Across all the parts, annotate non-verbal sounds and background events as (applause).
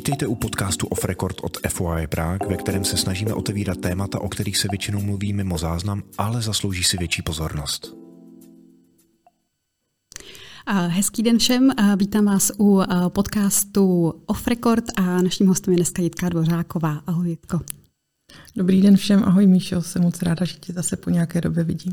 Vítejte u podcastu Off Record od FOI Prague, ve kterém se snažíme otevírat témata, o kterých se většinou mluví mimo záznam, ale zaslouží si větší pozornost. Hezký den všem, vítám vás u podcastu Off Record a naším hostem je dneska Jitka Dvořáková. Ahoj Jitko. Dobrý den všem, ahoj Míšo, jsem moc ráda, že tě zase po nějaké době vidím.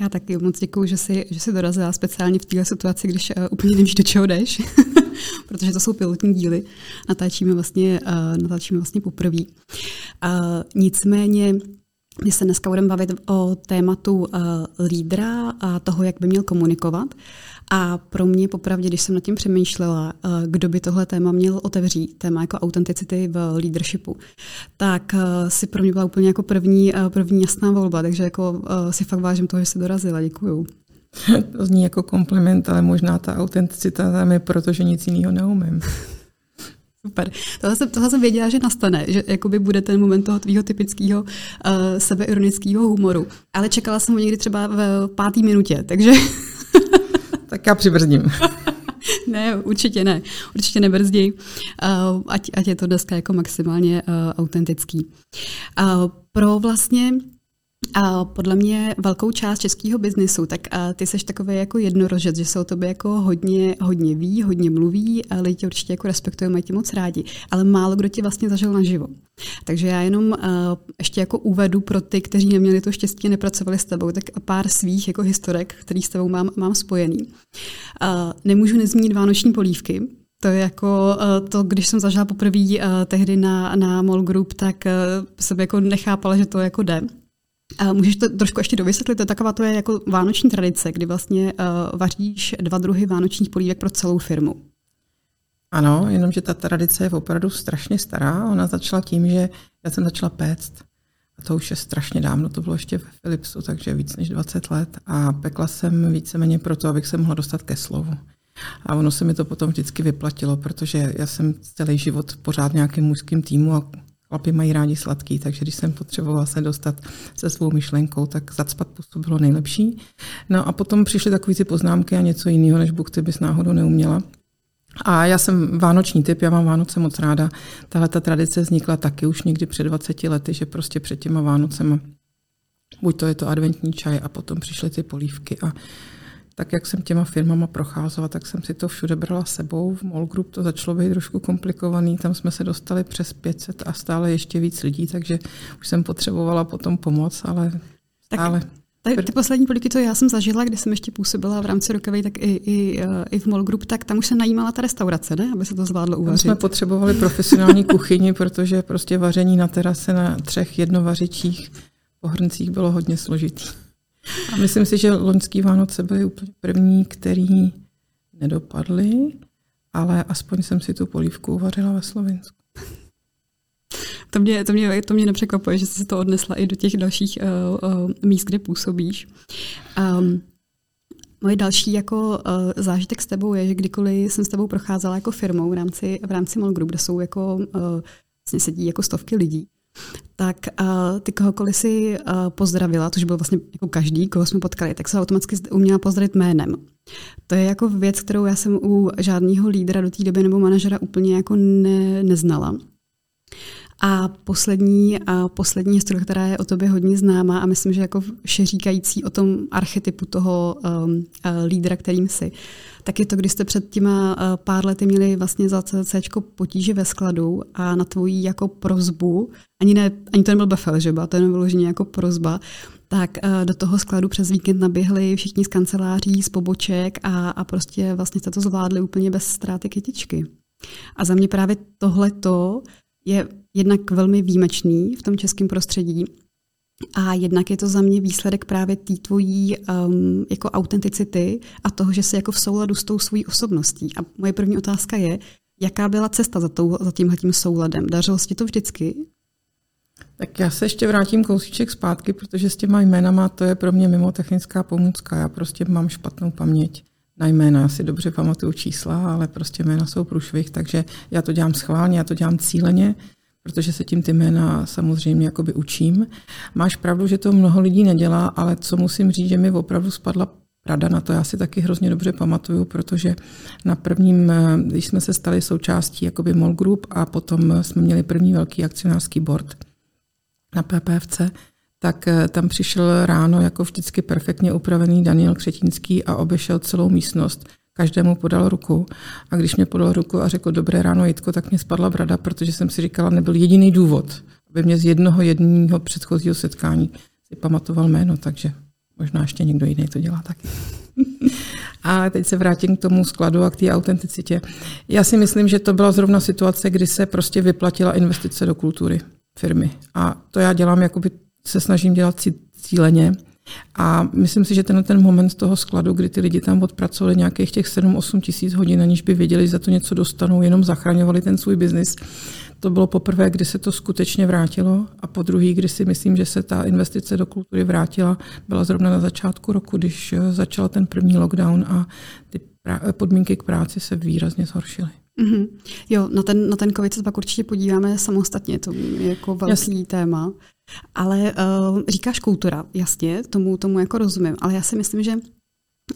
Já taky moc děkuji, že jsi, že jsi dorazila speciálně v této situaci, když uh, úplně nevíš, do čeho jdeš, (laughs) (laughs) protože to jsou pilotní díly, natáčíme vlastně, uh, natáčíme vlastně poprvé. Uh, nicméně my se dneska budeme bavit o tématu uh, lídra a toho, jak by měl komunikovat. A pro mě popravdě, když jsem nad tím přemýšlela, uh, kdo by tohle téma měl otevřít, téma jako autenticity v leadershipu, tak uh, si pro mě byla úplně jako první, uh, první jasná volba, takže jako si fakt vážím toho, že jsi dorazila. Děkuju. (laughs) To zní jako kompliment, ale možná ta autenticita tam je proto, že nic jiného neumím. (laughs) Super. Tohle jsem, tohle jsem věděla, že nastane, že jakoby bude ten moment toho tvýho typického uh, sebeironického humoru. Ale čekala jsem ho někdy třeba v páté minutě, takže... (laughs) tak já přibrzdím. ne, určitě ne. Určitě nebrzdí. Uh, ať, ať je to dneska jako maximálně uh, autentický. Uh, pro vlastně a podle mě velkou část českého biznisu, tak a ty seš takový jako jednorožec, že se o tobě jako hodně, hodně ví, hodně mluví a lidi tě určitě jako respektují, mají tě moc rádi, ale málo kdo tě vlastně zažil naživo. Takže já jenom uh, ještě jako uvedu pro ty, kteří neměli to štěstí nepracovali s tebou, tak pár svých jako historek, který s tebou mám, mám spojený. Uh, nemůžu nezmínit vánoční polívky, to je jako to, když jsem zažila poprvé tehdy na, na Mall Group, tak jsem jako nechápala, že to jako jde. A můžeš to trošku ještě dovysvětlit? To je taková to je jako vánoční tradice, kdy vlastně uh, vaříš dva druhy vánočních polívek pro celou firmu. Ano, jenomže ta tradice je opravdu strašně stará. Ona začala tím, že já jsem začala péct. A to už je strašně dávno, to bylo ještě ve Philipsu, takže víc než 20 let. A pekla jsem víceméně proto, abych se mohla dostat ke slovu. A ono se mi to potom vždycky vyplatilo, protože já jsem celý život pořád v nějakém mužském týmu a Chlapi mají rádi sladký, takže když jsem potřebovala se dostat se svou myšlenkou, tak zacpat pustu bylo nejlepší. No a potom přišly takové ty poznámky a něco jiného, než Bůh ty bys náhodou neuměla. A já jsem vánoční typ, já mám Vánoce moc ráda. Tahle ta tradice vznikla taky už někdy před 20 lety, že prostě před těma Vánocema buď to je to adventní čaj a potom přišly ty polívky a tak jak jsem těma firmama procházela, tak jsem si to všude brala sebou. V Mall Group to začalo být trošku komplikovaný, tam jsme se dostali přes 500 a stále ještě víc lidí, takže už jsem potřebovala potom pomoc, ale stále. Tak, tak ty poslední poliky, co já jsem zažila, kde jsem ještě působila v rámci Rokavej, tak i, i, i v Mall Group, tak tam už se najímala ta restaurace, ne? aby se to zvládlo uvařit. Tam jsme potřebovali profesionální kuchyni, protože prostě vaření na terase na třech jednovařičích pohrncích bylo hodně složitý. A myslím si, že loňský Vánoce byly úplně první, který nedopadly, ale aspoň jsem si tu polívku uvařila ve Slovensku. To mě, to, mě, to mě nepřekvapuje, že jsi se to odnesla i do těch dalších uh, uh, míst, kde působíš. Um, Moje další jako uh, zážitek s tebou je, že kdykoliv jsem s tebou procházela jako firmou v rámci, v rámci Mall Group, kde jsou jako, uh, vlastně sedí jako stovky lidí, tak uh, ty kohokoliv si uh, pozdravila, což byl vlastně jako každý, koho jsme potkali, tak se automaticky uměla pozdravit jménem. To je jako věc, kterou já jsem u žádného lídra do té doby nebo manažera úplně jako ne, neznala. A poslední, a poslední historie, která je o tobě hodně známá a myslím, že jako všeříkající o tom archetypu toho um, uh, lídra, kterým jsi, tak je to, když jste před těma uh, pár lety měli vlastně za CC potíže ve skladu a na tvojí jako prozbu, ani, ne, ani to nebyl befel, že ba, to je vyloženě jako prozba, tak uh, do toho skladu přes víkend naběhli všichni z kanceláří, z poboček a, a prostě vlastně jste to zvládli úplně bez ztráty kytičky. A za mě právě tohleto je jednak velmi výjimečný v tom českém prostředí a jednak je to za mě výsledek právě té tvojí um, jako autenticity a toho, že jsi jako v souladu s tou svojí osobností. A moje první otázka je, jaká byla cesta za, tou, za tímhletím souladem? Dařilo se ti to vždycky? Tak já se ještě vrátím kousíček zpátky, protože s těma jménama to je pro mě mimo technická pomůcka. Já prostě mám špatnou paměť na jména. Si dobře pamatuju čísla, ale prostě jména jsou průšvih, takže já to dělám schválně, já to dělám cíleně, protože se tím ty jména samozřejmě jakoby učím. Máš pravdu, že to mnoho lidí nedělá, ale co musím říct, že mi opravdu spadla Rada na to já si taky hrozně dobře pamatuju, protože na prvním, eh, když jsme se stali součástí jakoby MOL Group a potom jsme měli první velký akcionářský board na PPFC, tak eh, tam přišel ráno jako vždycky perfektně upravený Daniel Křetínský a obešel celou místnost. Každému podal ruku a když mě podal ruku a řekl dobré ráno Jitko, tak mě spadla brada, protože jsem si říkala, nebyl jediný důvod, aby mě z jednoho jedního předchozího setkání si pamatoval jméno, takže možná ještě někdo jiný to dělá taky. (laughs) A teď se vrátím k tomu skladu a k té autenticitě. Já si myslím, že to byla zrovna situace, kdy se prostě vyplatila investice do kultury firmy. A to já dělám, jakoby se snažím dělat cíleně. A myslím si, že ten, ten moment toho skladu, kdy ty lidi tam odpracovali nějakých těch 7-8 tisíc hodin, aniž by věděli, že za to něco dostanou, jenom zachraňovali ten svůj biznis, to bylo poprvé, kdy se to skutečně vrátilo a po druhý, kdy si myslím, že se ta investice do kultury vrátila, byla zrovna na začátku roku, když eh, začal ten první lockdown a ty podmínky k práci se výrazně zhoršily. Mm-hmm. Jo, na ten, na ten COVID se pak určitě podíváme samostatně, to je jako velký Jasně. téma. Ale uh, říkáš kultura, jasně, tomu, tomu jako rozumím, ale já si myslím, že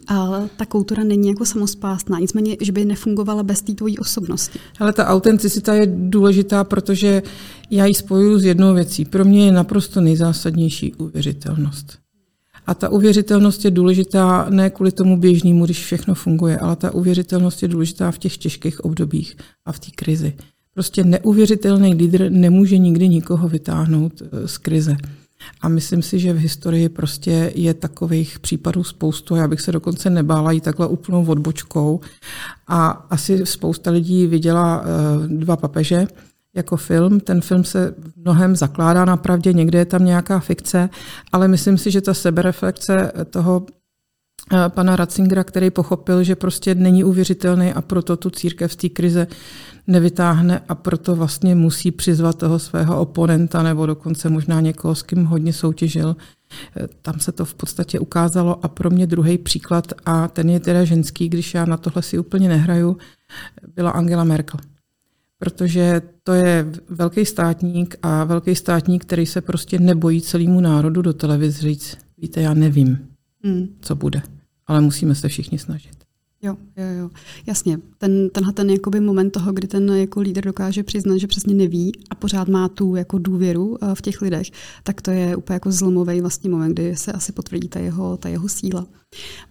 a ta kultura není jako samospásná, nicméně, že by nefungovala bez té tvojí osobnosti. Ale ta autenticita je důležitá, protože já ji spojuju s jednou věcí. Pro mě je naprosto nejzásadnější uvěřitelnost. A ta uvěřitelnost je důležitá ne kvůli tomu běžnému, když všechno funguje, ale ta uvěřitelnost je důležitá v těch těžkých obdobích a v té krizi. Prostě neuvěřitelný lídr nemůže nikdy nikoho vytáhnout eh, z krize. A myslím si, že v historii prostě je takových případů spoustu. Já bych se dokonce nebála jít takhle úplnou odbočkou. A asi spousta lidí viděla eh, dva papeže jako film. Ten film se mnohem zakládá na pravdě, někde je tam nějaká fikce, ale myslím si, že ta sebereflexe toho pana Ratzingera, který pochopil, že prostě není uvěřitelný a proto tu církev z té krize nevytáhne a proto vlastně musí přizvat toho svého oponenta nebo dokonce možná někoho, s kým hodně soutěžil. Tam se to v podstatě ukázalo a pro mě druhý příklad, a ten je teda ženský, když já na tohle si úplně nehraju, byla Angela Merkel. Protože to je velký státník a velký státník, který se prostě nebojí celému národu do televize říct, víte, já nevím, hmm. co bude, ale musíme se všichni snažit. Jo, jo, jo. Jasně. Ten, tenhle ten jakoby moment toho, kdy ten jako lídr dokáže přiznat, že přesně neví a pořád má tu jako důvěru eh, v těch lidech, tak to je úplně jako zlomový vlastně moment, kdy se asi potvrdí ta jeho, ta jeho síla.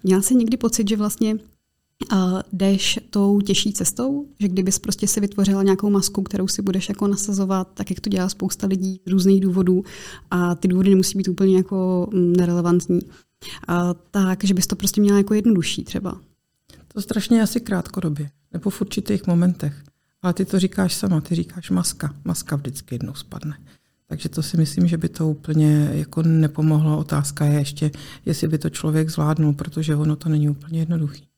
Měla jsi někdy pocit, že vlastně uh, jdeš tou těžší cestou, že kdybys prostě si vytvořila nějakou masku, kterou si budeš jako nasazovat, tak jak to dělá spousta lidí z různých důvodů a ty důvody nemusí být úplně jako mm, nerelevantní, uh, tak že bys to prostě měla jako jednodušší třeba. To strašně asi krátkodobě, nebo v určitých momentech. Ale ty to říkáš sama, ty říkáš maska. Maska vždycky jednou spadne. Takže to si myslím, že by to úplně jako nepomohlo. Otázka je ještě, jestli by to člověk zvládnul, protože ono to není úplně jednoduchý.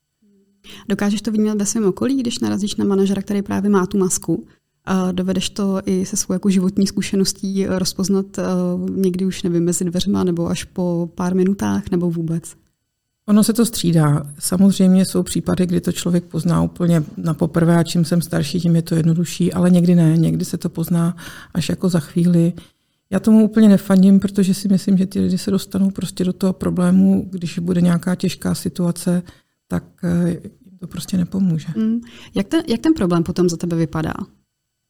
Dokážeš to vnímat ve svém okolí, když narazíš na manažera, který právě má tu masku? A dovedeš to i se svou jako životní zkušeností rozpoznat uh, někdy už, nevím, mezi dveřma nebo až po pár minutách nebo vůbec? Ono se to střídá. Samozřejmě jsou případy, kdy to člověk pozná úplně na poprvé a čím jsem starší, tím je to jednodušší, ale někdy ne. Někdy se to pozná až jako za chvíli. Já tomu úplně nefandím, protože si myslím, že ty lidi se dostanou prostě do toho problému, když bude nějaká těžká situace, tak eh, jim to prostě nepomůže. Mm. Jak, ten, jak ten problém potom za tebe vypadá?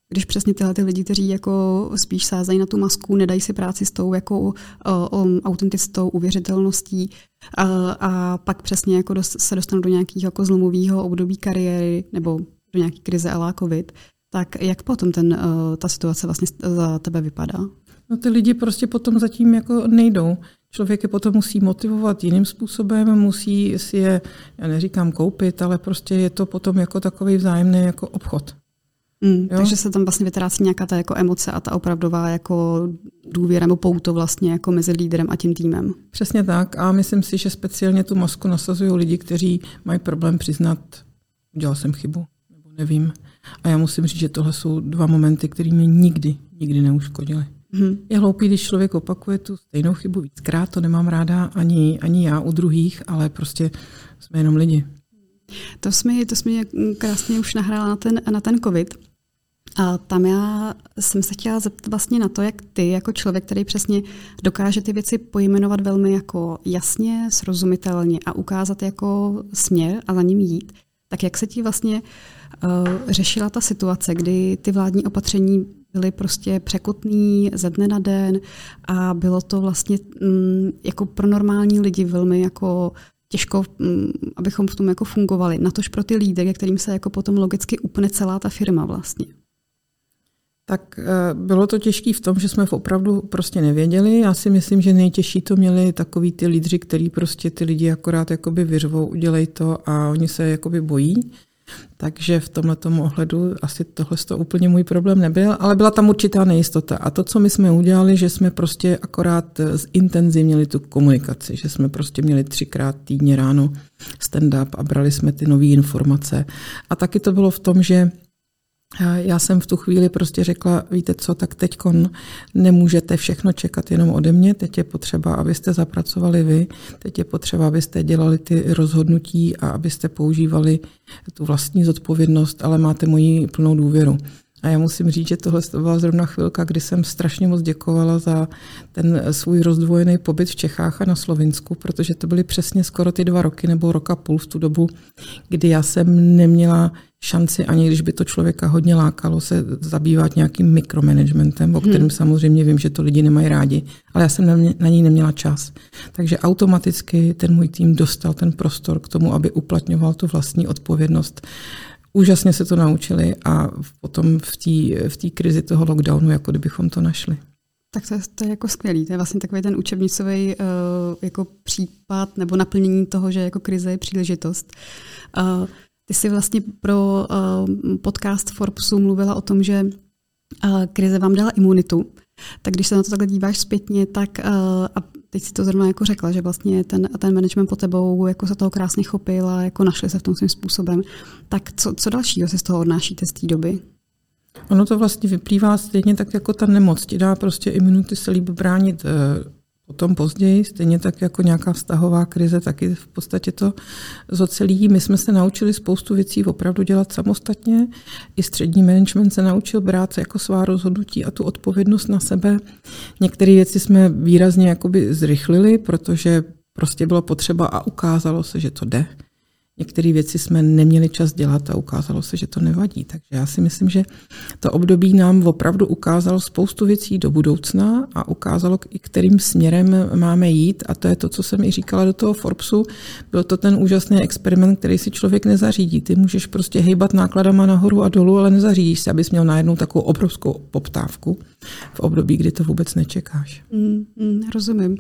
Když přesně tyhle ty lidi, kteří jako spíš sázají na tu masku, nedají si práci s tou jako o, o, autenticitou, uvěřitelností a, a pak přesně jako dost, se dostanou do nějakého jako zlomového období kariéry nebo do nějaké krize a COVID, tak jak potom ten, uh, ta situace vlastně za tebe vypadá? No ty lidi prostě potom zatím jako nejdou. Člověk je potom musí motivovat jiným způsobem, musí si je, já neříkám koupit, ale prostě je to potom jako takový vzájemný jako obchod. Mm, takže se tam vlastně vytrácí nějaká ta jako emoce a ta opravdová jako důvěra nebo pouto vlastně jako mezi lídrem a tím týmem. Přesně tak a myslím si, že speciálně tu masku nasazují lidi, kteří mají problém přiznat, udělal jsem chybu, nebo nevím. A já musím říct, že tohle jsou dva momenty, které mě nikdy, nikdy neuškodily. Mm. Je hloupý, když člověk opakuje tu stejnou chybu víckrát, to nemám ráda ani, ani já u druhých, ale prostě jsme jenom lidi. To jsme, to jsme krásně už nahrála na ten, na ten covid. A tam já jsem se chtěla zeptat vlastně na to, jak ty jako člověk, který přesně dokáže ty věci pojmenovat velmi jako jasně, srozumitelně a ukázat jako směr a za ním jít, tak jak se ti vlastně uh, řešila ta situace, kdy ty vládní opatření byly prostě překotný ze dne na den a bylo to vlastně mm, jako pro normální lidi velmi jako těžko, mm, abychom v tom jako fungovali. Natož pro ty lídry, kterým se jako potom logicky upne celá ta firma vlastně. Tak eh, bylo to těžké v tom, že jsme opravdu prostě nevěděli. Já si myslím, že nejtěžší to měli takový ty lídři, který prostě ty lidi akorát jakoby vyřvou, udělej to a oni se jakoby bojí. Takže v tomhle ohledu asi tohle to úplně můj problém nebyl, ale byla tam určitá nejistota. A to, co my jsme udělali, že jsme prostě akorát zintenzivnili tu komunikaci, že jsme prostě měli třikrát týdně ráno stand-up a brali jsme ty nové informace. A taky to bylo v tom, že já jsem v tu chvíli prostě řekla, víte co, tak teď nemůžete všechno čekat jenom ode mě, teď je potřeba, abyste zapracovali vy, teď je potřeba, abyste dělali ty rozhodnutí a abyste používali tu vlastní zodpovědnost, ale máte moji plnou důvěru. A já musím říct, že tohle byla zrovna chvilka, kdy jsem strašně moc děkovala za ten svůj rozdvojený pobyt v Čechách a na Slovinsku, protože to byly přesně skoro ty dva roky nebo roka půl v tu dobu, kdy já jsem neměla šanci, ani když by to člověka hodně lákalo, se zabývat nějakým mikromanagementem, o kterém hmm. samozřejmě vím, že to lidi nemají rádi, ale já jsem na, mě, na ní neměla čas. Takže automaticky ten můj tým dostal ten prostor k tomu, aby uplatňoval tu vlastní odpovědnost úžasně se to naučili a potom v té v krizi toho lockdownu, jako kdybychom to našli. Tak to je, to je jako skvělý. To je vlastně takový ten učebnicový uh, jako případ nebo naplnění toho, že jako krize je příležitost. Uh, ty jsi vlastně pro uh, podcast Forbesu mluvila o tom, že uh, krize vám dala imunitu. Tak když se na to takhle díváš zpětně, tak uh, a teď si to zrovna jako řekla, že vlastně ten, ten management po tebou jako se toho krásně chopil a jako našli se v tom svým způsobem. Tak co, co dalšího si z toho odnášíte z té doby? Ono to vlastně vyplývá stejně tak jako ta nemoc. Ti dá prostě imunity se líbí bránit potom později, stejně tak jako nějaká vztahová krize, taky v podstatě to zocelí. My jsme se naučili spoustu věcí opravdu dělat samostatně. I střední management se naučil brát jako svá rozhodnutí a tu odpovědnost na sebe. Některé věci jsme výrazně jakoby zrychlili, protože prostě bylo potřeba a ukázalo se, že to jde. Některé věci jsme neměli čas dělat a ukázalo se, že to nevadí. Takže já si myslím, že to období nám opravdu ukázalo spoustu věcí do budoucna a ukázalo, i kterým směrem máme jít. A to je to, co jsem i říkala do toho Forbesu. Byl to ten úžasný experiment, který si člověk nezařídí. Ty můžeš prostě hejbat nákladama nahoru a dolů, ale nezařídíš si, abys měl najednou takovou obrovskou poptávku v období, kdy to vůbec nečekáš. Mm, mm, rozumím.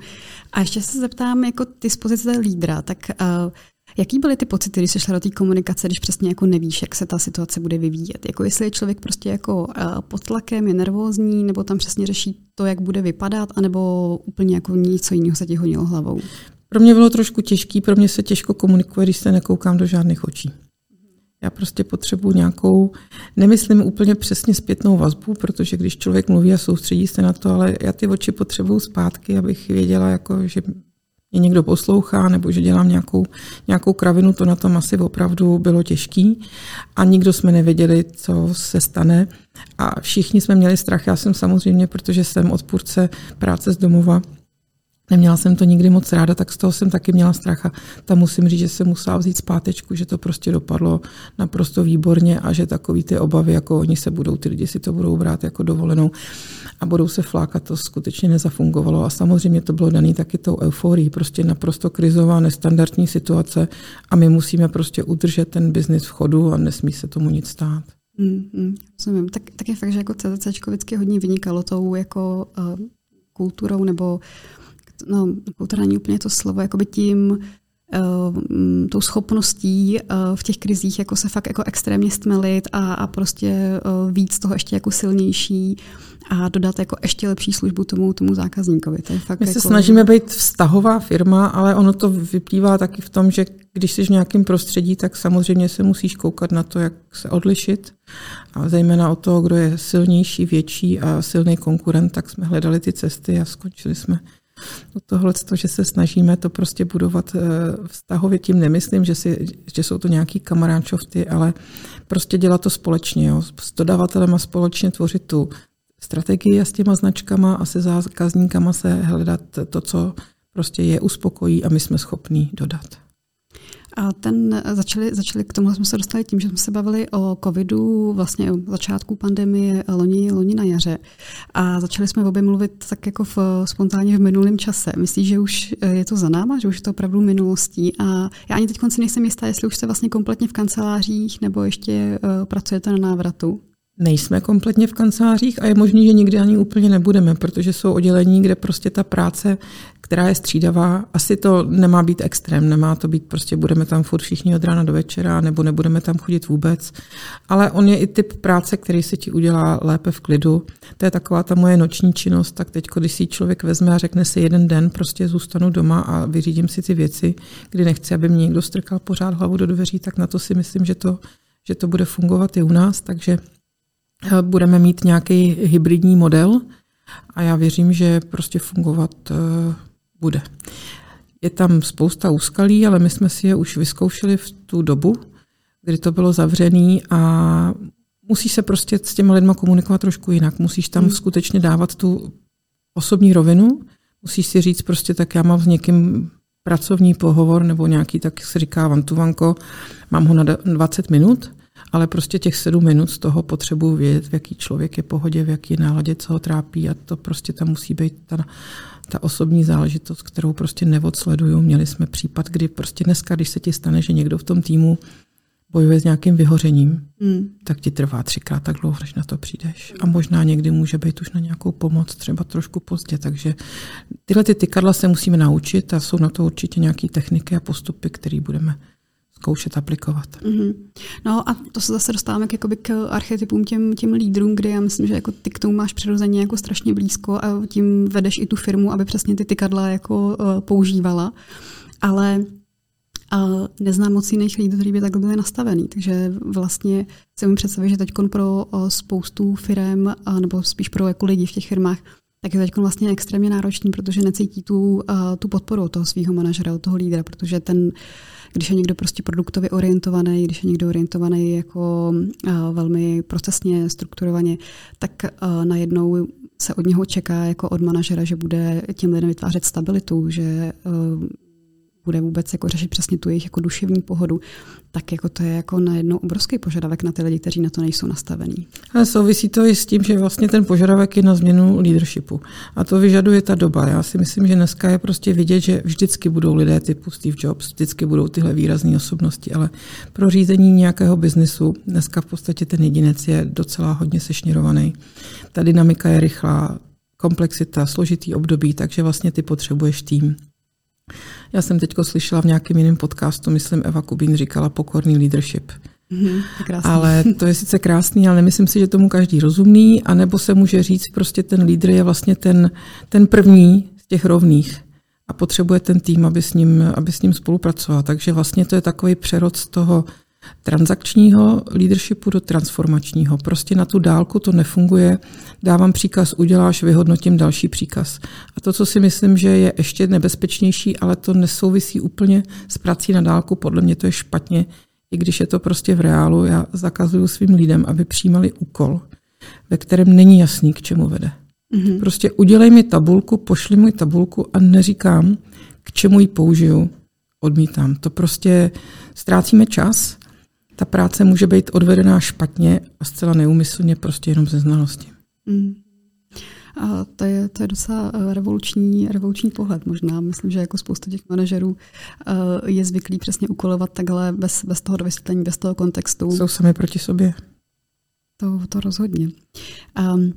A ještě se zeptám, jako ty z pozice lídra, tak uh, Jaký byly ty pocity, když jsi šla do té komunikace, když přesně jako nevíš, jak se ta situace bude vyvíjet? Jako jestli je člověk prostě jako eh, pod tlakem, je nervózní, nebo tam přesně řeší to, jak bude vypadat, anebo úplně jako něco jiného se ti honilo hlavou? Pro mě bylo trošku těžký, pro mě se těžko komunikuje, když se nekoukám do žádných očí. Já prostě potřebuji nějakou, nemyslím úplně přesně zpětnou vazbu, protože když člověk mluví a soustředí se na to, ale já ty oči potřebuju zpátky, abych věděla, jako, že mě někdo poslouchá nebo že dělám nějakou, nějakou kravinu, to na tom asi opravdu bylo těžký a nikdo jsme nevěděli, co se stane a všichni jsme měli strach. Já jsem samozřejmě, protože jsem odpůrce práce z domova, Neměla jsem to nikdy moc ráda, tak z toho jsem taky měla strach a tam musím říct, že jsem musela vzít zpátečku, že to prostě dopadlo naprosto výborně a že takový ty obavy, jako oni se budou, ty lidi si to budou brát jako dovolenou a budou se flákat, to skutečně nezafungovalo. A samozřejmě to bylo dané taky tou euforií, prostě naprosto krizová, nestandardní situace a my musíme prostě udržet ten biznis v chodu a nesmí se tomu nic stát. Mm, mm, rozumím. Tak, tak je fakt, že jako CZC vždycky hodně vynikalo tou jako uh, kulturou nebo no, kultura není úplně to slovo, jakoby tím, uh, tou schopností uh, v těch krizích jako se fakt jako extrémně stmelit a, a prostě uh, víc toho ještě jako silnější a dodat jako ještě lepší službu tomu, tomu zákazníkovi. To je fakt My jako... se snažíme být vztahová firma, ale ono to vyplývá taky v tom, že když jsi v nějakém prostředí, tak samozřejmě se musíš koukat na to, jak se odlišit. A zejména o toho, kdo je silnější, větší a silný konkurent, tak jsme hledali ty cesty a skončili jsme tohle, to, že se snažíme to prostě budovat vztahově, tím nemyslím, že, si, že jsou to nějaký kamaránčovty, ale prostě dělat to společně, jo. s dodavatelem a společně tvořit tu strategii a s těma značkama a se zákazníkama se hledat to, co prostě je uspokojí a my jsme schopní dodat. A ten začali, začali k tomu jsme se dostali tím, že jsme se bavili o covidu, vlastně o začátku pandemie loni, loni na jaře. A začali jsme obě mluvit tak jako v, spontánně v minulém čase. Myslíš, že už je to za náma, že už je to opravdu minulostí? A já ani teď si nejsem jistá, jestli už jste vlastně kompletně v kancelářích nebo ještě uh, pracujete na návratu. Nejsme kompletně v kancelářích a je možný, že nikdy ani úplně nebudeme, protože jsou oddělení, kde prostě ta práce, která je střídavá, asi to nemá být extrém, nemá to být prostě budeme tam furt všichni od rána do večera, nebo nebudeme tam chodit vůbec. Ale on je i typ práce, který se ti udělá lépe v klidu. To je taková ta moje noční činnost, tak teď, když si člověk vezme a řekne si jeden den, prostě zůstanu doma a vyřídím si ty věci, kdy nechci, aby mě někdo strkal pořád hlavu do dveří, tak na to si myslím, že to, že to bude fungovat i u nás. Takže budeme mít nějaký hybridní model a já věřím, že prostě fungovat eh, bude. Je tam spousta úskalí, ale my jsme si je už vyzkoušeli v tu dobu, kdy to bylo zavřený a musí se prostě s těma lidma komunikovat trošku jinak. Musíš tam hmm. skutečně dávat tu osobní rovinu, musíš si říct prostě, tak já mám s někým pracovní pohovor nebo nějaký, tak se říká vantuvanko, mám ho na 20 minut ale prostě těch sedm minut z toho potřebuji vědět, v jaký člověk je pohodě, v jaký náladě, co ho trápí a to prostě tam musí být ta, ta osobní záležitost, kterou prostě neodsleduju. Měli jsme případ, kdy prostě dneska, když se ti stane, že někdo v tom týmu bojuje s nějakým vyhořením, mm. tak ti trvá třikrát tak dlouho, než na to přijdeš. A možná někdy může být už na nějakou pomoc, třeba trošku pozdě. Takže tyhle ty tykadla se musíme naučit a jsou na to určitě nějaké techniky a postupy, které budeme zkoušet aplikovat. Mm-hmm. No a to se zase dostáváme k, jakoby, k archetypům těm, těm lídrům, kde já myslím, že jako ty k tomu máš přirozeně jako strašně blízko a tím vedeš i tu firmu, aby přesně ty tykadla jako uh, používala. Ale uh, neznám moc jiných lidí, kteří by takhle byli nastavený. Takže vlastně si mi představit, že teď pro uh, spoustu firm, nebo spíš pro jako lidi v těch firmách, tak je teď vlastně extrémně náročný, protože necítí tu, uh, tu podporu toho svého manažera, od toho lídra, protože ten když je někdo prostě produktově orientovaný, když je někdo orientovaný jako uh, velmi procesně, strukturovaně, tak uh, najednou se od něho čeká jako od manažera, že bude těm lidem vytvářet stabilitu, že bude vůbec jako řešit přesně tu jejich jako duševní pohodu, tak jako to je jako najednou obrovský požadavek na ty lidi, kteří na to nejsou nastavení. Ale souvisí to i s tím, že vlastně ten požadavek je na změnu leadershipu. A to vyžaduje ta doba. Já si myslím, že dneska je prostě vidět, že vždycky budou lidé typu Steve Jobs, vždycky budou tyhle výrazné osobnosti, ale pro řízení nějakého biznesu dneska v podstatě ten jedinec je docela hodně sešněrovaný. Ta dynamika je rychlá, komplexita, složitý období, takže vlastně ty potřebuješ tým. Já jsem teď slyšela v nějakém jiném podcastu, myslím Eva Kubín říkala pokorný leadership. Mm, ale to je sice krásný, ale nemyslím si, že tomu každý rozumný, anebo se může říct, prostě ten lídr je vlastně ten, ten první z těch rovných a potřebuje ten tým, aby s ním, aby s ním spolupracoval. Takže vlastně to je takový přerod z toho transakčního leadershipu do transformačního. Prostě na tu dálku to nefunguje. Dávám příkaz, uděláš, vyhodnotím další příkaz. A to, co si myslím, že je ještě nebezpečnější, ale to nesouvisí úplně s prací na dálku, podle mě to je špatně, i když je to prostě v reálu. Já zakazuju svým lidem, aby přijímali úkol, ve kterém není jasný, k čemu vede. Mm-hmm. Prostě udělej mi tabulku, pošli mi tabulku a neříkám, k čemu ji použiju, odmítám. To prostě ztrácíme čas ta práce může být odvedená špatně a zcela neumyslně prostě jenom ze znalosti. Mm. A to je, to je docela eh, revoluční, revoluční pohled možná. Myslím, že jako spousta těch manažerů eh, je zvyklý přesně ukolovat takhle bez, bez toho dovysvětlení, bez toho kontextu. Jsou sami proti sobě. To, to rozhodně. Um,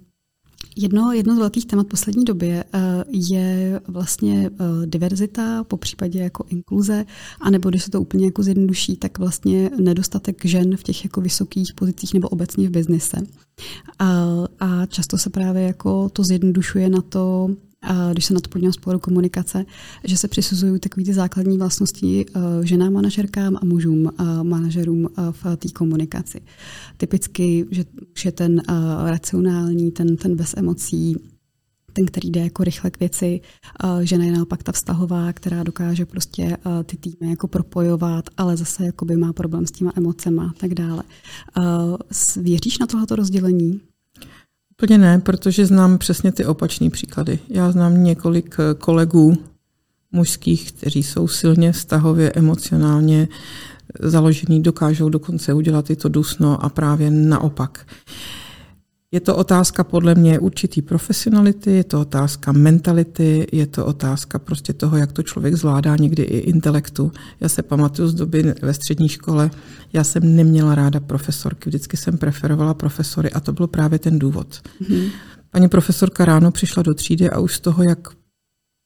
Jedno, jedno z velkých témat poslední době eh, je vlastně eh, diverzita, po případě jako inkluze, anebo když se to úplně jako zjednoduší, tak vlastně nedostatek žen v těch jako vysokých pozicích nebo obecně v biznise. A, a často se právě jako to zjednodušuje na to, když se na to z pohledu komunikace, že se přisuzují takové ty základní vlastnosti uh, ženám manažerkám a mužům uh, manažerům uh, v té komunikaci. Typicky, že už je ten racionální, ten, ten bez emocí, ten, který jde jako rychle k věci, žena je naopak ta vztahová, která dokáže prostě ty týmy jako propojovat, ale zase jakoby má problém s těma emocema a tak dále. Věříš na tohoto rozdělení? Úplně ne, protože znám přesně ty opačné příklady. Já znám několik eh, kolegů mužských, kteří jsou silně vztahově, emocionálně založený, dokážou dokonce udělat i to dusno a právě naopak. Je to otázka podle mě určitý profesionality, je to otázka mentality, je to otázka prostě toho, jak to člověk zvládá někdy i intelektu. Já se pamatuju z doby ve střední škole, já jsem neměla ráda profesorky, vždycky jsem preferovala profesory a to byl právě ten důvod. Mm-hmm. Paní profesorka ráno přišla do třídy a už z toho, jak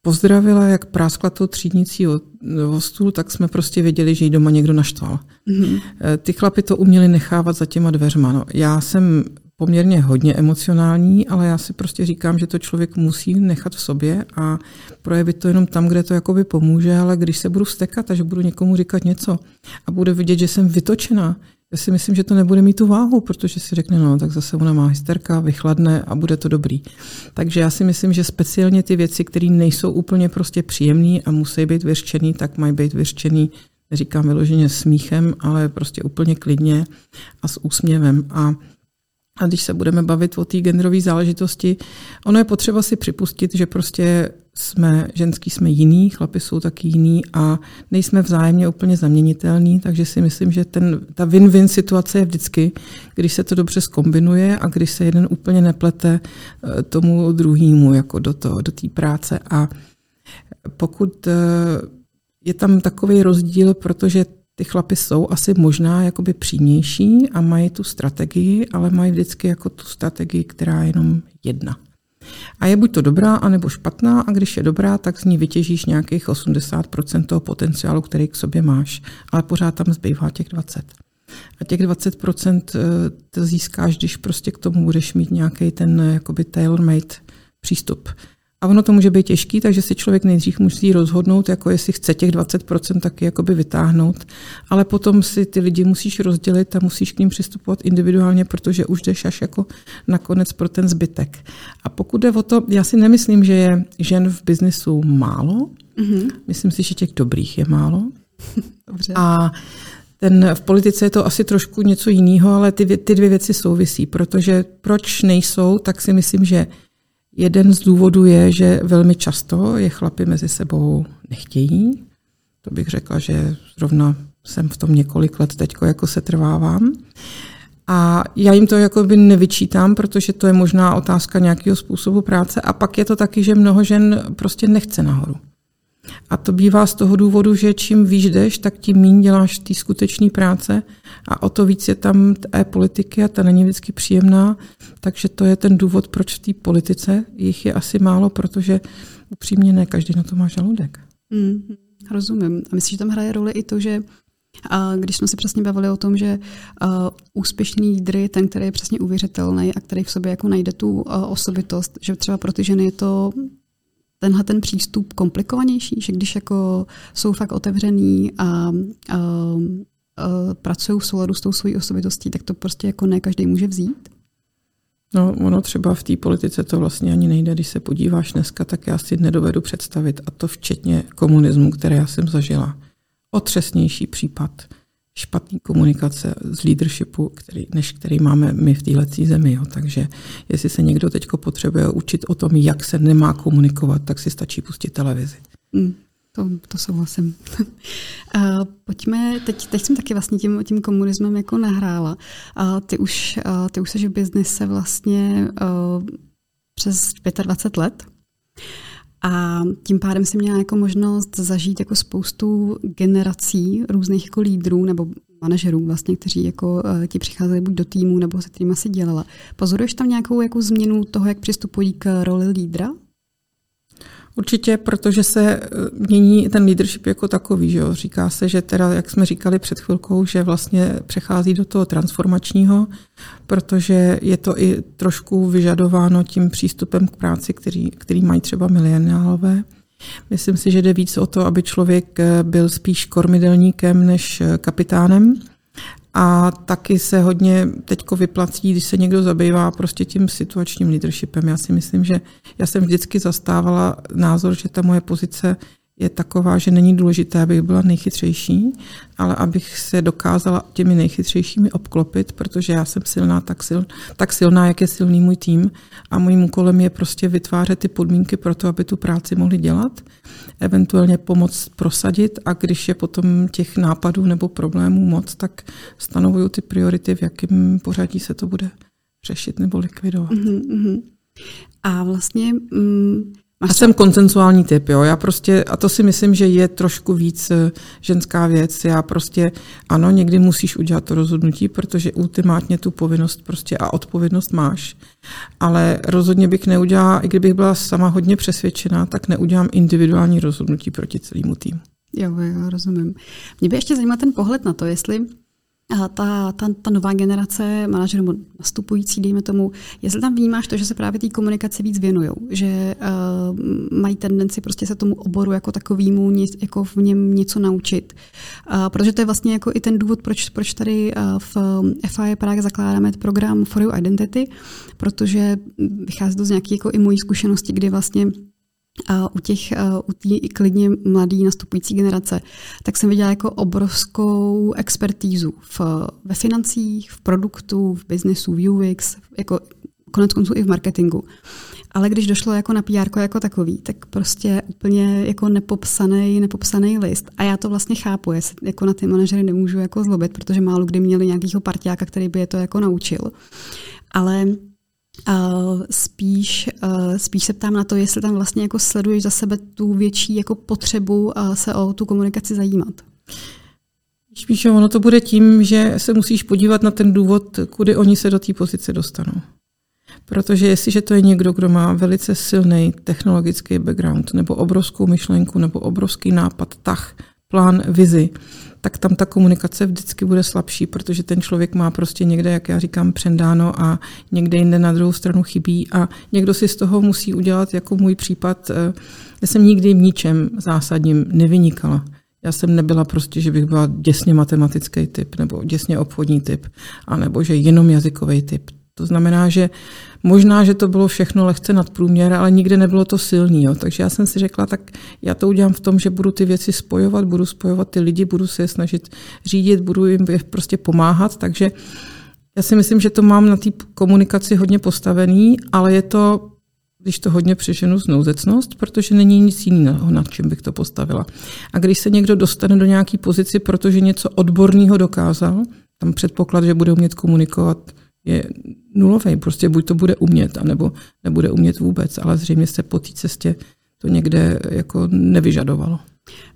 pozdravila, jak práskla tou třídnicí o, o stůl, tak jsme prostě věděli, že jí doma někdo naštval. Mm-hmm. Ty chlapy to uměli nechávat za těma dveřma. No, já jsem poměrně hodně emocionální, ale já si prostě říkám, že to člověk musí nechat v sobě a projevit to jenom tam, kde to jakoby pomůže, ale když se budu stekat a že budu někomu říkat něco a bude vidět, že jsem vytočená, já si myslím, že to nebude mít tu váhu, protože si řekne, no tak zase ona má hysterka, vychladne a bude to dobrý. Takže já si myslím, že speciálně ty věci, které nejsou úplně prostě příjemné a musí být vyřčený, tak mají být vyřčený neříkám vyloženě smíchem, ale prostě úplně klidně a s úsměvem. A a když se budeme bavit o té genderové záležitosti, ono je potřeba si připustit, že prostě jsme, ženský jsme jiný, chlapi jsou taky jiný a nejsme vzájemně úplně zaměnitelní, takže si myslím, že ten, ta win-win situace je vždycky, když se to dobře skombinuje a když se jeden úplně neplete eh, tomu druhému jako do té do práce. A pokud eh, je tam takový rozdíl, protože ty chlapy jsou asi možná jakoby přímější a mají tu strategii, ale mají vždycky jako tu strategii, která je jenom jedna. A je buď to dobrá, anebo špatná, a když je dobrá, tak z ní vytěžíš nějakých 80% toho potenciálu, který k sobě máš, ale pořád tam zbývá těch 20. A těch 20% eh, to získáš, když prostě k tomu budeš mít nějaký ten jakoby tailor-made přístup. A ono to může být těžký, takže si člověk nejdřív musí rozhodnout, jako jestli chce těch 20% taky jakoby vytáhnout, ale potom si ty lidi musíš rozdělit a musíš k ním přistupovat individuálně, protože už jdeš až jako nakonec pro ten zbytek. A pokud jde o to, já si nemyslím, že je žen v biznesu málo, mm-hmm. myslím si, že těch dobrých je málo. (laughs) Dobře. A ten, v politice je to asi trošku něco jiného, ale ty, ty dvě věci souvisí, protože proč nejsou, tak si myslím, že Jeden z důvodů je, že velmi často je chlapi mezi sebou nechtějí. To bych řekla, že zrovna jsem v tom několik let teď jako se trvávám. A já jim to jako by nevyčítám, protože to je možná otázka nějakého způsobu práce. A pak je to taky, že mnoho žen prostě nechce nahoru. A to bývá z toho důvodu, že čím výš jdeš, tak tím méně děláš ty skutečné práce a o to víc je tam té politiky a ta není vždycky příjemná. Takže to je ten důvod, proč v té politice jich je asi málo, protože upřímně ne každý na to má žaludek. Mm, rozumím. A myslím, že tam hraje roli i to, že a když jsme si přesně bavili o tom, že uh, úspěšný lídr je ten, který je přesně uvěřitelný a který v sobě jako najde tu uh, osobitost, že třeba pro ty ženy je to tenhle ten přístup komplikovanější, že když jako jsou fakt otevřený a, a, a pracují v souladu s tou svojí osobitostí, tak to prostě jako ne každý může vzít? No, ono třeba v té politice to vlastně ani nejde. Když se podíváš dneska, tak já si nedovedu představit, a to včetně komunismu, které já jsem zažila. Otřesnější případ špatný komunikace z leadershipu, který, než který máme my v této zemi. Jo. Takže jestli se někdo teď potřebuje učit o tom, jak se nemá komunikovat, tak si stačí pustit televizi. Mm, to, to souhlasím. (laughs) uh, pojďme, teď, teď jsem taky vlastně tím, tím komunismem jako nahrála. Uh, ty už, uh, ty už jsi v biznise vlastně uh, přes 25 let. A tím pádem si měla jako možnost zažít jako spoustu generací různých jako lídrů nebo manažerů, vlastně, kteří jako ti přicházeli buď do týmu, nebo se kterým asi dělala. Pozoruješ tam nějakou jako změnu toho, jak přistupují k roli lídra? Určitě, protože se eh, mění ten leadership jako takový. Že jo? Říká se, že teda, jak jsme říkali před chvilkou, že vlastně přechází do toho transformačního, protože je to i trošku vyžadováno tím přístupem k práci, který, který mají třeba milionálové. Myslím si, že jde víc o to, aby člověk eh, byl spíš kormidelníkem než eh, kapitánem A taky se hodně teďko vyplací, když se někdo zabývá prostě tím situačním leadershipem. Já si myslím, že já jsem vždycky zastávala názor, že ta moje pozice je taková, že není důležité, abych byla nejchytřejší, ale abych se dokázala těmi nejchytřejšími obklopit, protože já jsem silná tak, sil, tak silná, jak je silný můj tým a mojím úkolem je prostě vytvářet ty podmínky pro to, aby tu práci mohli dělat, eventuálně pomoct prosadit a když je potom těch nápadů nebo problémů moc, tak stanovuju ty priority, v jakém pořadí se to bude řešit nebo likvidovat. Mm-hmm. A vlastně mm, já jsem koncensuální typ, jo. Já prostě, a to si myslím, že je trošku víc eh, ženská věc. Já prostě, ano, někdy musíš udělat to rozhodnutí, protože ultimátně tu povinnost prostě a odpovědnost máš. Ale rozhodně bych neudělala, i kdybych byla sama hodně přesvědčená, tak neudělám individuální rozhodnutí proti celému týmu. Jo, jo, rozumím. Mě by ještě zajímal ten pohled na to, jestli ta, ta, ta nová generace manažerů, nastupující, dejme tomu, jestli tam vnímáš to, že se právě té komunikaci víc věnují, že uh, mají tendenci prostě se tomu oboru jako takovýmu jako v něm něco naučit. Uh, protože to je vlastně jako i ten důvod, proč, proč tady uh, v FIA Prague zakládáme program For Your Identity, protože vychází to z nějaké jako i mojí zkušenosti, kdy vlastně a u těch, u té klidně mladé nastupující generace, tak jsem viděla jako obrovskou expertízu v, ve financích, v produktu, v biznesu, v UX, jako konec konců i v marketingu. Ale když došlo jako na PR jako takový, tak prostě úplně jako nepopsaný, nepopsaný list. A já to vlastně chápu, já se jako na ty manažery nemůžu jako zlobit, protože málo kdy měli nějakýho partiáka, který by je to jako naučil. Ale Uh, spíš, spíš se ptám na to, jestli tam vlastně jako sleduješ za sebe tu větší jako potřebu uh, se o tu komunikaci zajímat. Spíš ono to bude tím, že se musíš podívat na ten důvod, kudy oni se do té pozice dostanou. Protože jestliže to je někdo, kdo má velice silný technologický background, nebo obrovskou myšlenku, nebo obrovský nápad, tah, plán, vizi, tak tam ta komunikace vždycky bude slabší, protože ten člověk má prostě někde, jak já říkám, přendáno a někde jinde na druhou stranu chybí a někdo si z toho musí udělat, jako můj případ. Eh, já jsem nikdy v ničem zásadním nevynikala. Já jsem nebyla prostě, že bych byla děsně matematický typ nebo děsně obchodní typ, anebo že jenom jazykový typ. To znamená, že možná, že to bylo všechno lehce nad průměr, ale nikde nebylo to silný. Jo. Takže já jsem si řekla, tak já to udělám v tom, že budu ty věci spojovat, budu spojovat ty lidi, budu se je snažit řídit, budu jim prostě pomáhat. Takže já si myslím, že to mám na té komunikaci hodně postavený, ale je to když to hodně přeženu, znouzecnost, protože není nic jiného, nad čím bych to postavila. A když se někdo dostane do nějaké pozici, protože něco odborného dokázal, tam předpoklad, že bude umět komunikovat je nulový. Prostě buď to bude umět, anebo nebude umět vůbec, ale zřejmě se po té cestě to někde jako nevyžadovalo.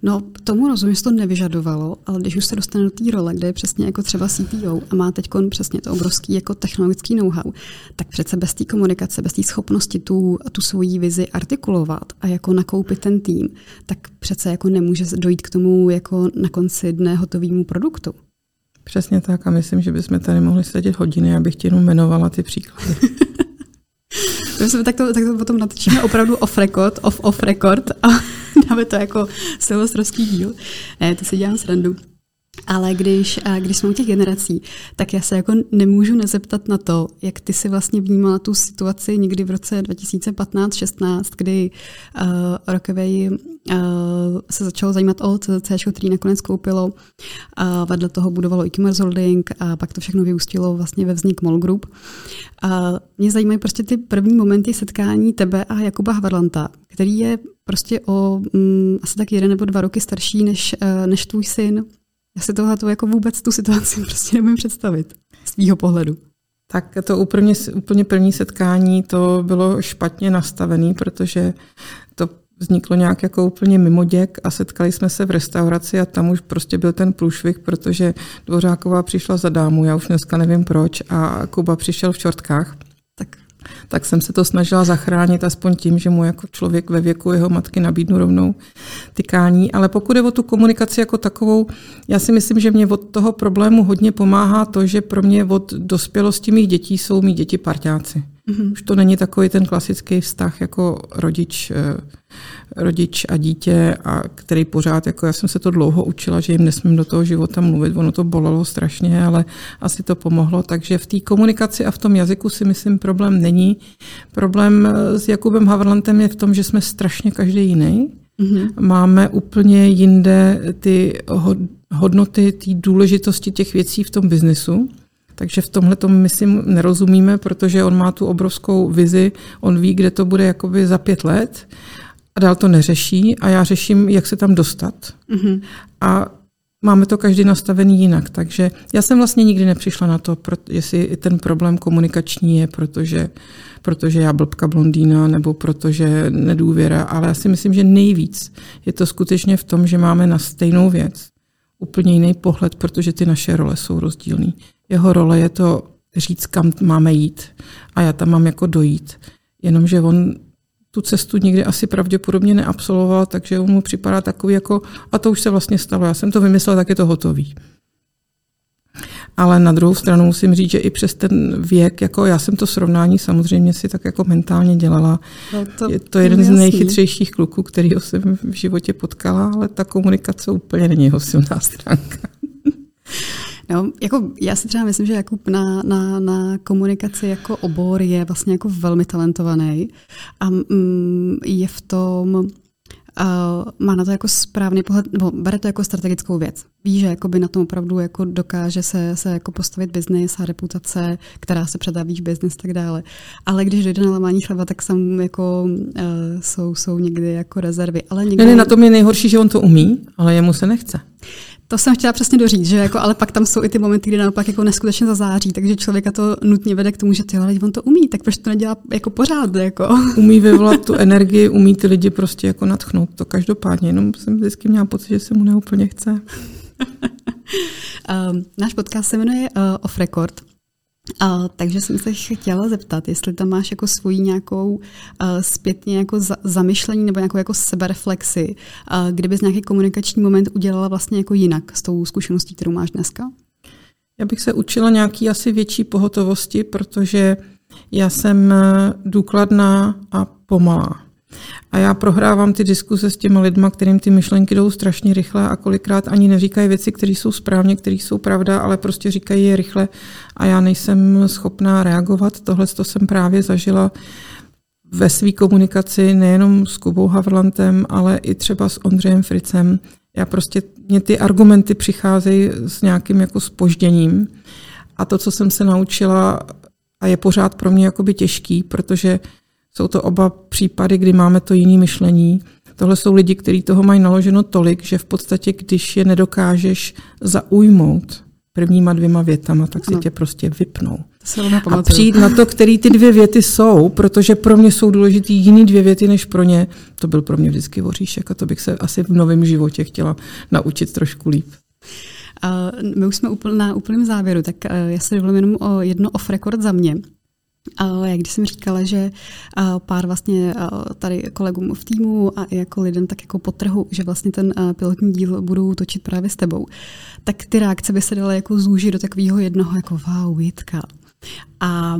No, tomu rozumím, že to nevyžadovalo, ale když už se dostane do té role, kde je přesně jako třeba CTO a má teď přesně to obrovský jako technologický know-how, tak přece bez té komunikace, bez té schopnosti tu, tu svoji vizi artikulovat a jako nakoupit ten tým, tak přece jako nemůže dojít k tomu jako na konci dne hotovému produktu. Přesně tak a myslím, že bychom tady mohli sedět hodiny, abych ti jenom jmenovala ty příklady. (laughs) tak to, tak to potom natočíme opravdu off record, off, off record a (laughs) dáme to jako silvestrovský díl. Ne, to si dělám srandu. Ale když, když jsme u těch generací, tak já se jako nemůžu nezeptat na to, jak ty si vlastně vnímala tu situaci někdy v roce 2015-16, kdy uh, Rockaway uh, se začalo zajímat o CC, který nakonec koupilo. A vedle toho budovalo e-commerce holding a pak to všechno vyústilo vlastně ve vznik Mall Group. A mě zajímají prostě ty první momenty setkání tebe a Jakuba Havadlanta, který je prostě o um, asi tak jeden nebo dva roky starší než, uh, než tvůj syn. Já si tohle jako vůbec tu situaci (laughs) prostě nemůžu představit z svýho pohledu. Tak to úplně, úplně první setkání to bylo špatně nastavené, protože to vzniklo nějak jako úplně mimoděk a setkali jsme se v restauraci a tam už prostě byl ten průšvih, protože Dvořáková přišla za dámu, já už dneska nevím proč, a Kuba přišel v čortkách tak jsem se to snažila zachránit aspoň tím, že mu jako člověk ve věku jeho matky nabídnu rovnou tykání. Ale pokud je o tu komunikaci jako takovou, já si myslím, že mě od toho problému hodně pomáhá to, že pro mě od dospělosti mých dětí jsou mý děti parťáci. Mm-hmm. Už to není takový ten klasický vztah jako rodič, eh, rodič a dítě, a který pořád, jako já jsem se to dlouho učila, že jim nesmím do toho života mluvit, ono to bolelo strašně, ale asi to pomohlo, takže v té komunikaci a v tom jazyku si myslím problém není. Problém eh, s Jakubem Havrlantem je v tom, že jsme strašně každý jiný. Mm-hmm. Máme úplně jinde ty hodnoty, ty důležitosti těch věcí v tom biznesu. Takže v tomhle tom my si nerozumíme, protože on má tu obrovskou vizi, on ví, kde to bude jakoby za pět let a dál to neřeší a já řeším, jak se tam dostat. Mm-hmm. A máme to každý nastavený jinak. Takže já jsem vlastně nikdy nepřišla na to, jestli ten problém komunikační je, protože, protože já blbka blondýna nebo protože nedůvěra, ale já si myslím, že nejvíc je to skutečně v tom, že máme na stejnou věc úplně jiný pohled, protože ty naše role jsou rozdílné. Jeho role je to říct, kam máme jít a já tam mám jako dojít. Jenomže on tu cestu nikdy asi pravděpodobně neabsolvoval, takže on mu připadá takový jako, a to už se vlastně stalo, já jsem to vymyslel, tak je to hotový. Ale na druhou stranu musím říct, že i přes ten věk, jako já jsem to srovnání samozřejmě si tak jako mentálně dělala. No to, je to jeden z nejchytřejších kluků, kterýho jsem v životě potkala, ale ta komunikace úplně není jeho silná stránka. No, jako já si třeba myslím, že Jakub na, na, na komunikaci jako obor je vlastně jako velmi talentovaný a mm, je v tom uh, má na to jako správný pohled, nebo bere to jako strategickou věc. Ví, že jakoby na tom opravdu jako dokáže se, se jako postavit biznis a reputace, která se předaví v biznis a tak dále. Ale když dojde na lamání chleba, tak sam jako uh, jsou, jsou někdy jako rezervy. Ale někdy... Ne, ne, na tom je nejhorší, že on to umí, ale jemu se nechce. To jsem chtěla přesně doříct, že jako, ale pak tam jsou i ty momenty, kdy naopak jako neskutečně zazáří, takže člověka to nutně vede k tomu, že ty ale on to umí, tak proč to nedělá jako pořád? Jako? (laughs) Umí vyvolat tu energii, umí ty lidi prostě jako natchnout, to každopádně, jenom jsem vždycky měla pocit, že se mu neúplně chce. (laughs) um, náš podcast se jmenuje uh, Off Record a, takže jsem se chtěla zeptat, jestli tam máš jako svoji nějakou uh, zpětně jako za, zamyšlení nebo nějakou jako sebereflexi, uh, kdybys nějaký komunikační moment udělala vlastně jako jinak s tou zkušeností, kterou máš dneska? Já bych se učila nějaký asi větší pohotovosti, protože já jsem důkladná a pomalá. A já prohrávám ty diskuse s těma lidma, kterým ty myšlenky jdou strašně rychle a kolikrát ani neříkají věci, které jsou správně, které jsou pravda, ale prostě říkají je rychle a já nejsem schopná reagovat. Tohle to jsem právě zažila ve své komunikaci nejenom s Kubou Havrlantem, ale i třeba s Ondřejem Fricem. Já prostě, mě ty argumenty přicházejí s nějakým jako spožděním a to, co jsem se naučila a je pořád pro mě jakoby těžký, protože jsou to oba případy, kdy máme to jiné myšlení. Tohle jsou lidi, kteří toho mají naloženo tolik, že v podstatě, když je nedokážeš zaujmout prvníma dvěma větama, tak si ano. tě prostě vypnou. A přijít na to, který ty dvě věty jsou, protože pro mě jsou důležitý jiný dvě věty než pro ně, to byl pro mě vždycky voříšek a to bych se asi v novém životě chtěla naučit trošku líp. Uh, my už jsme úpl, na úplném závěru, tak uh, já se dovolím jenom o jedno off-record za mě. Jak když jsem říkala, že pár vlastně tady kolegům v týmu a i jako lidem tak jako potrhu, že vlastně ten pilotní díl budu točit právě s tebou, tak ty reakce by se daly jako zúžit do takového jednoho jako wow, Vítka. A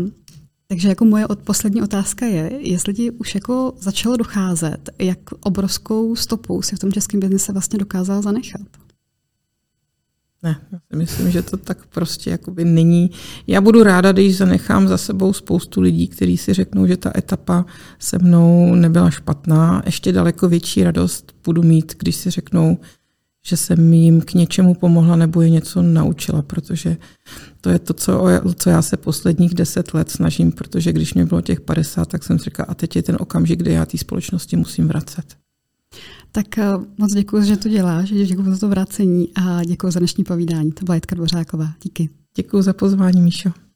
takže jako moje od, poslední otázka je, jestli ti už jako začalo docházet, jak obrovskou stopou si v tom českém biznise vlastně dokázal zanechat. Ne, já si myslím, že to tak prostě jakoby není. Já budu ráda, když zanechám za sebou spoustu lidí, kteří si řeknou, že ta etapa se mnou nebyla špatná. Ještě daleko větší radost budu mít, když si řeknou, že jsem jim k něčemu pomohla nebo je něco naučila, protože to je to, co, co já se posledních deset let snažím, protože když mě bylo těch 50, tak jsem si říkala, a teď je ten okamžik, kdy já té společnosti musím vracet. Tak eh, moc děkuji, že to děláš, děkuji za to vracení a děkuji za dnešní povídání. To byla Jitka Dvořáková. Díky. Děkuji za pozvání, Míšo.